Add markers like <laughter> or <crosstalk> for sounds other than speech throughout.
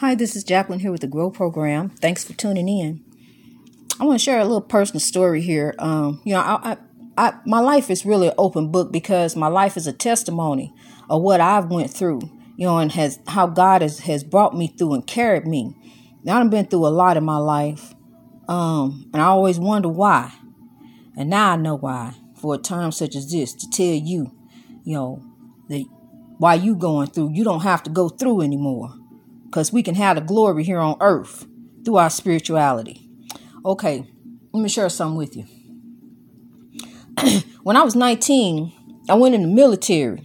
Hi, this is Jacqueline here with the Grow Program. Thanks for tuning in. I want to share a little personal story here. Um, you know, I, I, I, my life is really an open book because my life is a testimony of what I've went through. You know, and has how God has has brought me through and carried me. Now I've been through a lot in my life, um, and I always wonder why. And now I know why. For a time such as this, to tell you, you know, that while you going through, you don't have to go through anymore because we can have the glory here on earth through our spirituality. Okay, let me share something with you. <clears throat> when I was 19, I went in the military.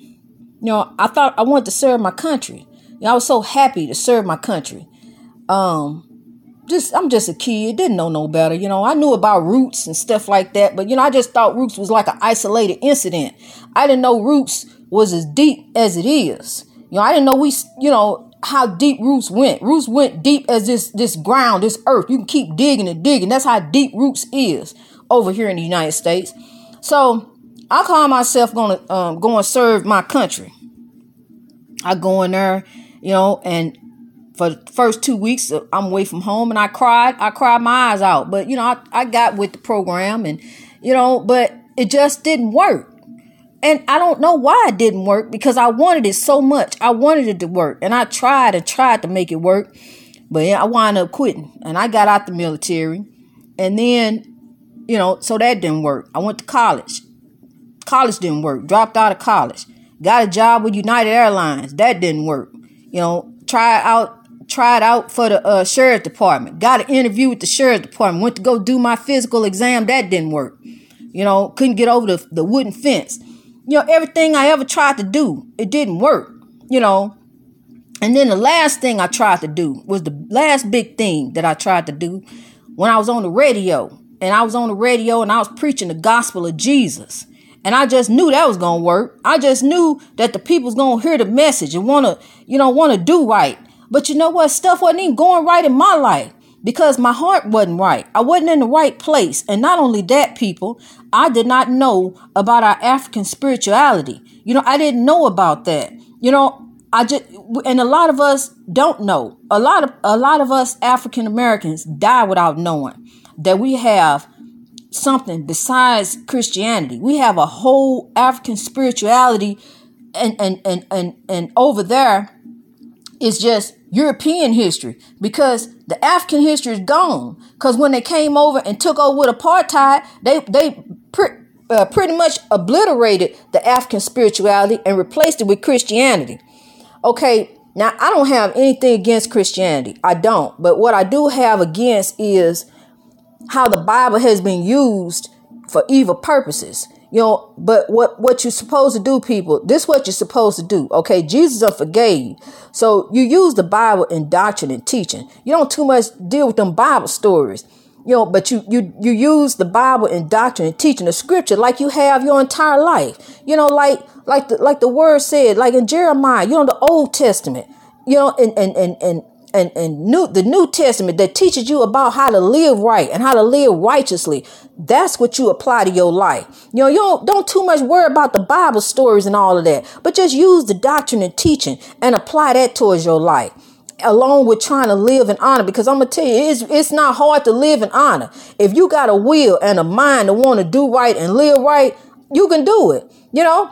You know, I thought I wanted to serve my country. You know, I was so happy to serve my country. Um, just I'm just a kid, didn't know no better. You know, I knew about roots and stuff like that, but you know, I just thought roots was like an isolated incident. I didn't know roots was as deep as it is. You know, I didn't know we, you know, how deep roots went. Roots went deep as this this ground, this earth. You can keep digging and digging. That's how deep roots is over here in the United States. So I call myself gonna um, go and serve my country. I go in there, you know, and for the first two weeks uh, I'm away from home, and I cried. I cried my eyes out. But you know, I, I got with the program, and you know, but it just didn't work. And I don't know why it didn't work because I wanted it so much. I wanted it to work. And I tried and tried to make it work. But I wound up quitting. And I got out the military. And then, you know, so that didn't work. I went to college. College didn't work. Dropped out of college. Got a job with United Airlines. That didn't work. You know, tried out tried out for the uh, sheriff department. Got an interview with the sheriff department. Went to go do my physical exam. That didn't work. You know, couldn't get over the, the wooden fence you know, everything I ever tried to do, it didn't work, you know. And then the last thing I tried to do was the last big thing that I tried to do when I was on the radio. And I was on the radio and I was preaching the gospel of Jesus. And I just knew that was going to work. I just knew that the people's going to hear the message and want to, you know, want to do right. But you know what? Stuff wasn't even going right in my life because my heart wasn't right. I wasn't in the right place. And not only that, people, I did not know about our African spirituality. You know, I didn't know about that. You know, I just and a lot of us don't know. A lot of a lot of us African Americans die without knowing that we have something besides Christianity. We have a whole African spirituality and and and and, and over there is just European history because the African history is gone. Because when they came over and took over with apartheid, they they pre- uh, pretty much obliterated the African spirituality and replaced it with Christianity. Okay, now I don't have anything against Christianity. I don't. But what I do have against is how the Bible has been used for evil purposes. You know, but what what you're supposed to do, people, this is what you're supposed to do. Okay, Jesus forgave. So you use the Bible in doctrine and teaching. You don't too much deal with them Bible stories. You know, but you you you use the Bible in doctrine and teaching the scripture like you have your entire life. You know, like like the like the word said, like in Jeremiah, you know, the Old Testament. You know, and and and and and, and new the New Testament that teaches you about how to live right and how to live righteously. That's what you apply to your life. You know, you don't don't too much worry about the Bible stories and all of that, but just use the doctrine and teaching and apply that towards your life. Along with trying to live in honor, because I'm gonna tell you, it's it's not hard to live in honor. If you got a will and a mind to want to do right and live right, you can do it. You know,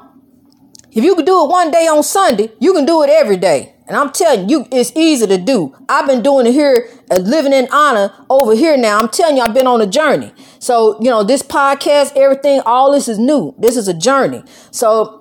if you can do it one day on Sunday, you can do it every day. And I'm telling you, it's easy to do. I've been doing it here, uh, living in honor over here now. I'm telling you, I've been on a journey. So, you know, this podcast, everything, all this is new. This is a journey. So,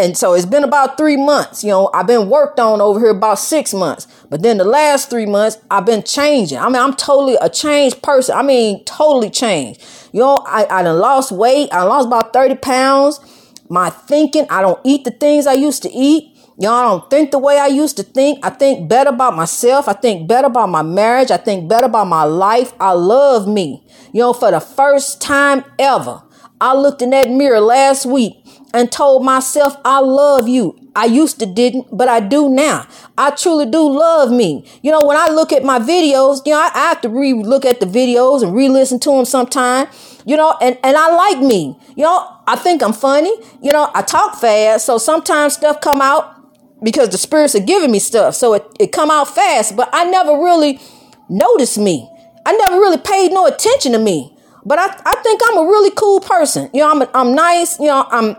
and so it's been about three months. You know, I've been worked on over here about six months. But then the last three months, I've been changing. I mean, I'm totally a changed person. I mean, totally changed. You know, I, I done lost weight. I lost about 30 pounds. My thinking, I don't eat the things I used to eat. Y'all don't think the way I used to think. I think better about myself. I think better about my marriage. I think better about my life. I love me. You know, for the first time ever, I looked in that mirror last week and told myself, I love you. I used to didn't, but I do now. I truly do love me. You know, when I look at my videos, you know, I, I have to re-look at the videos and re-listen to them sometime. You know, and, and I like me. You know, I think I'm funny. You know, I talk fast, so sometimes stuff come out because the spirits are giving me stuff. So it, it come out fast, but I never really noticed me. I never really paid no attention to me. But I, I think I'm a really cool person. You know, I'm, a, I'm nice. You know, I'm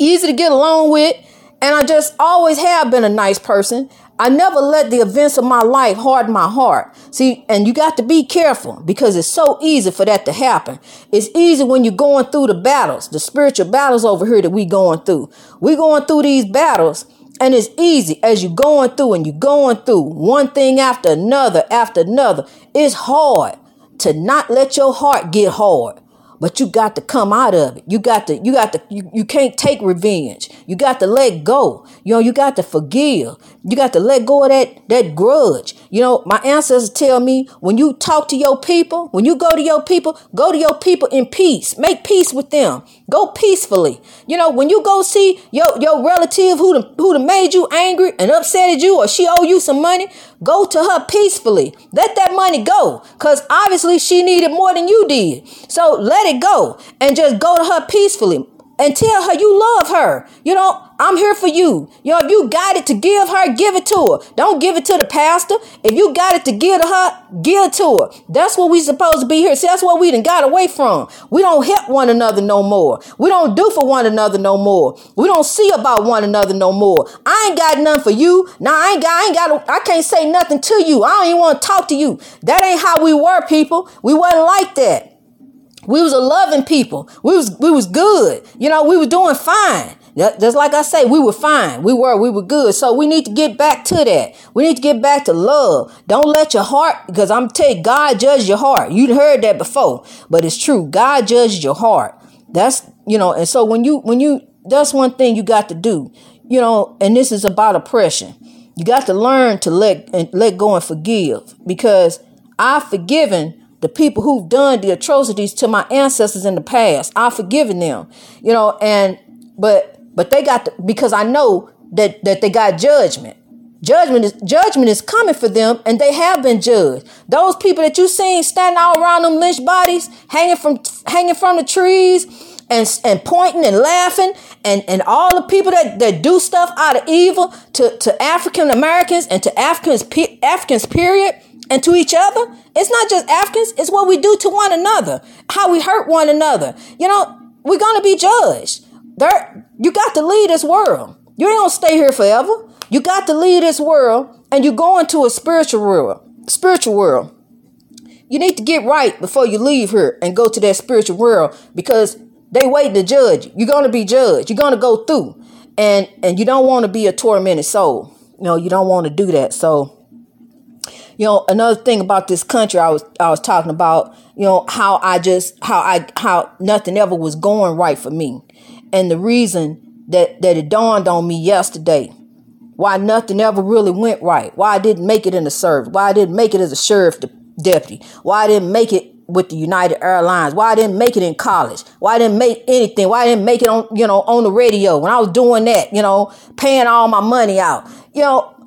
easy to get along with. And I just always have been a nice person. I never let the events of my life harden my heart. See, and you got to be careful because it's so easy for that to happen. It's easy when you're going through the battles, the spiritual battles over here that we going through. We going through these battles and it's easy as you're going through and you're going through one thing after another after another. It's hard to not let your heart get hard but you got to come out of it. You got to, you got to, you, you can't take revenge. You got to let go. You know, you got to forgive. You got to let go of that, that grudge. You know, my ancestors tell me when you talk to your people, when you go to your people, go to your people in peace. Make peace with them. Go peacefully. You know, when you go see your, your relative who who made you angry and upset at you or she owe you some money, go to her peacefully. Let that money go. Cause obviously she needed more than you did. So let it go and just go to her peacefully and tell her you love her. You know, I'm here for you. You know, if you got it to give her, give it to her. Don't give it to the pastor. If you got it to give to her, give it to her. That's what we supposed to be here. See, that's what we done got away from. We don't help one another no more. We don't do for one another no more. We don't see about one another no more. I ain't got nothing for you. Now I ain't got, I ain't got, I can't say nothing to you. I don't even want to talk to you. That ain't how we were, people. We wasn't like that. We was a loving people. We was we was good. You know, we were doing fine. Just like I say, we were fine. We were, we were good. So we need to get back to that. We need to get back to love. Don't let your heart, because I'm telling you, God judges your heart. You'd heard that before, but it's true. God judges your heart. That's, you know, and so when you, when you, that's one thing you got to do, you know, and this is about oppression. You got to learn to let, and let go and forgive because I've forgiven the people who've done the atrocities to my ancestors in the past. I've forgiven them, you know, and but but they got the, because I know that that they got judgment. Judgment is judgment is coming for them, and they have been judged. Those people that you seen standing all around them lynch bodies, hanging from hanging from the trees, and and pointing and laughing, and and all the people that that do stuff out of evil to to African Americans and to Africans Africans period and to each other. It's not just Africans, it's what we do to one another, how we hurt one another. You know, we're going to be judged. There, you got to leave this world. You ain't going to stay here forever. You got to leave this world and you go into a spiritual world. Spiritual world. You need to get right before you leave here and go to that spiritual world because they waiting to judge you. You're going to be judged. You're going to go through. And and you don't want to be a tormented soul. You know, you don't want to do that. So you know, another thing about this country I was I was talking about, you know, how I just how I how nothing ever was going right for me. And the reason that that it dawned on me yesterday why nothing ever really went right. Why I didn't make it in the service. Why I didn't make it as a sheriff deputy. Why I didn't make it with the United Airlines. Why I didn't make it in college. Why I didn't make anything. Why I didn't make it on, you know, on the radio when I was doing that, you know, paying all my money out. You know,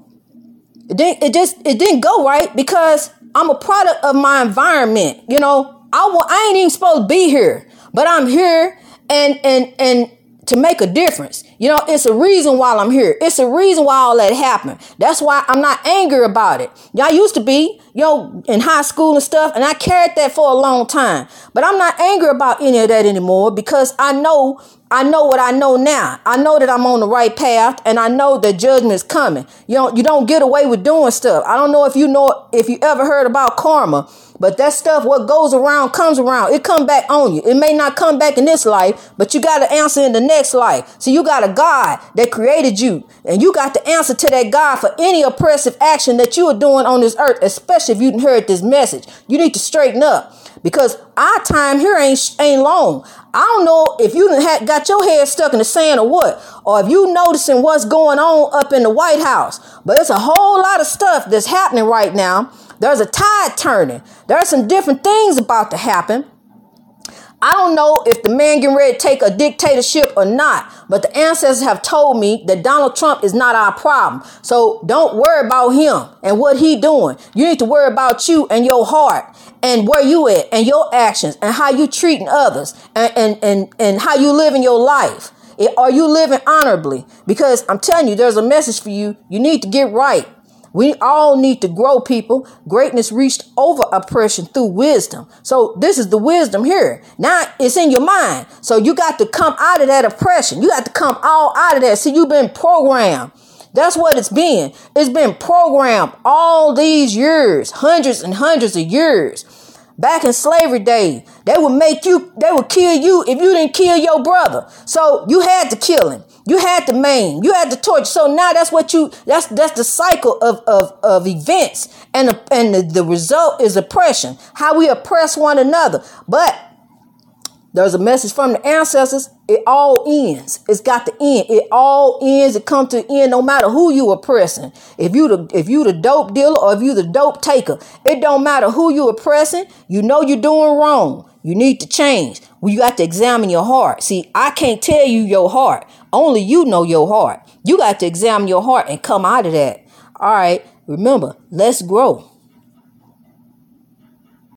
it didn't, it just, it didn't go right because I'm a product of my environment. You know, I, I ain't even supposed to be here, but I'm here and, and, and to make a difference. You know, it's a reason why I'm here. It's a reason why all that happened. That's why I'm not angry about it. Y'all used to be, know, in high school and stuff, and I carried that for a long time. But I'm not angry about any of that anymore because I know I know what I know now. I know that I'm on the right path and I know that judgment is coming. You know, you don't get away with doing stuff. I don't know if you know if you ever heard about karma, but that stuff what goes around comes around. It come back on you. It may not come back in this life, but you got to answer in the next life. So you got a God that created you and you got to answer to that God for any oppressive action that you are doing on this earth, especially if you didn't heard this message. You need to straighten up because our time here ain't ain't long. I don't know if you had got your head stuck in the sand or what, or if you noticing what's going on up in the White House. But it's a whole lot of stuff that's happening right now. There's a tide turning. There's some different things about to happen. I don't know if the man getting ready to take a dictatorship or not, but the ancestors have told me that Donald Trump is not our problem. So don't worry about him and what he doing. You need to worry about you and your heart and where you at and your actions and how you treating others and, and, and, and how you living your life. Are you living honorably? Because I'm telling you, there's a message for you. You need to get right. We all need to grow, people. Greatness reached over oppression through wisdom. So this is the wisdom here. Now it's in your mind. So you got to come out of that oppression. You got to come all out of that. See, you've been programmed. That's what it's been. It's been programmed all these years, hundreds and hundreds of years. Back in slavery days, they would make you, they would kill you if you didn't kill your brother. So you had to kill him. You had to maim. You had to torture. So now that's what you that's that's the cycle of of, of events. And and the, the result is oppression. How we oppress one another. But there's a message from the ancestors. It all ends. It's got to end. It all ends. It come to an end no matter who you oppressing. If you the if you the dope dealer or if you the dope taker, it don't matter who you oppressing. You know you're doing wrong. You need to change. Well, you got to examine your heart. See, I can't tell you your heart. Only you know your heart. You got to examine your heart and come out of that. All right. Remember, let's grow.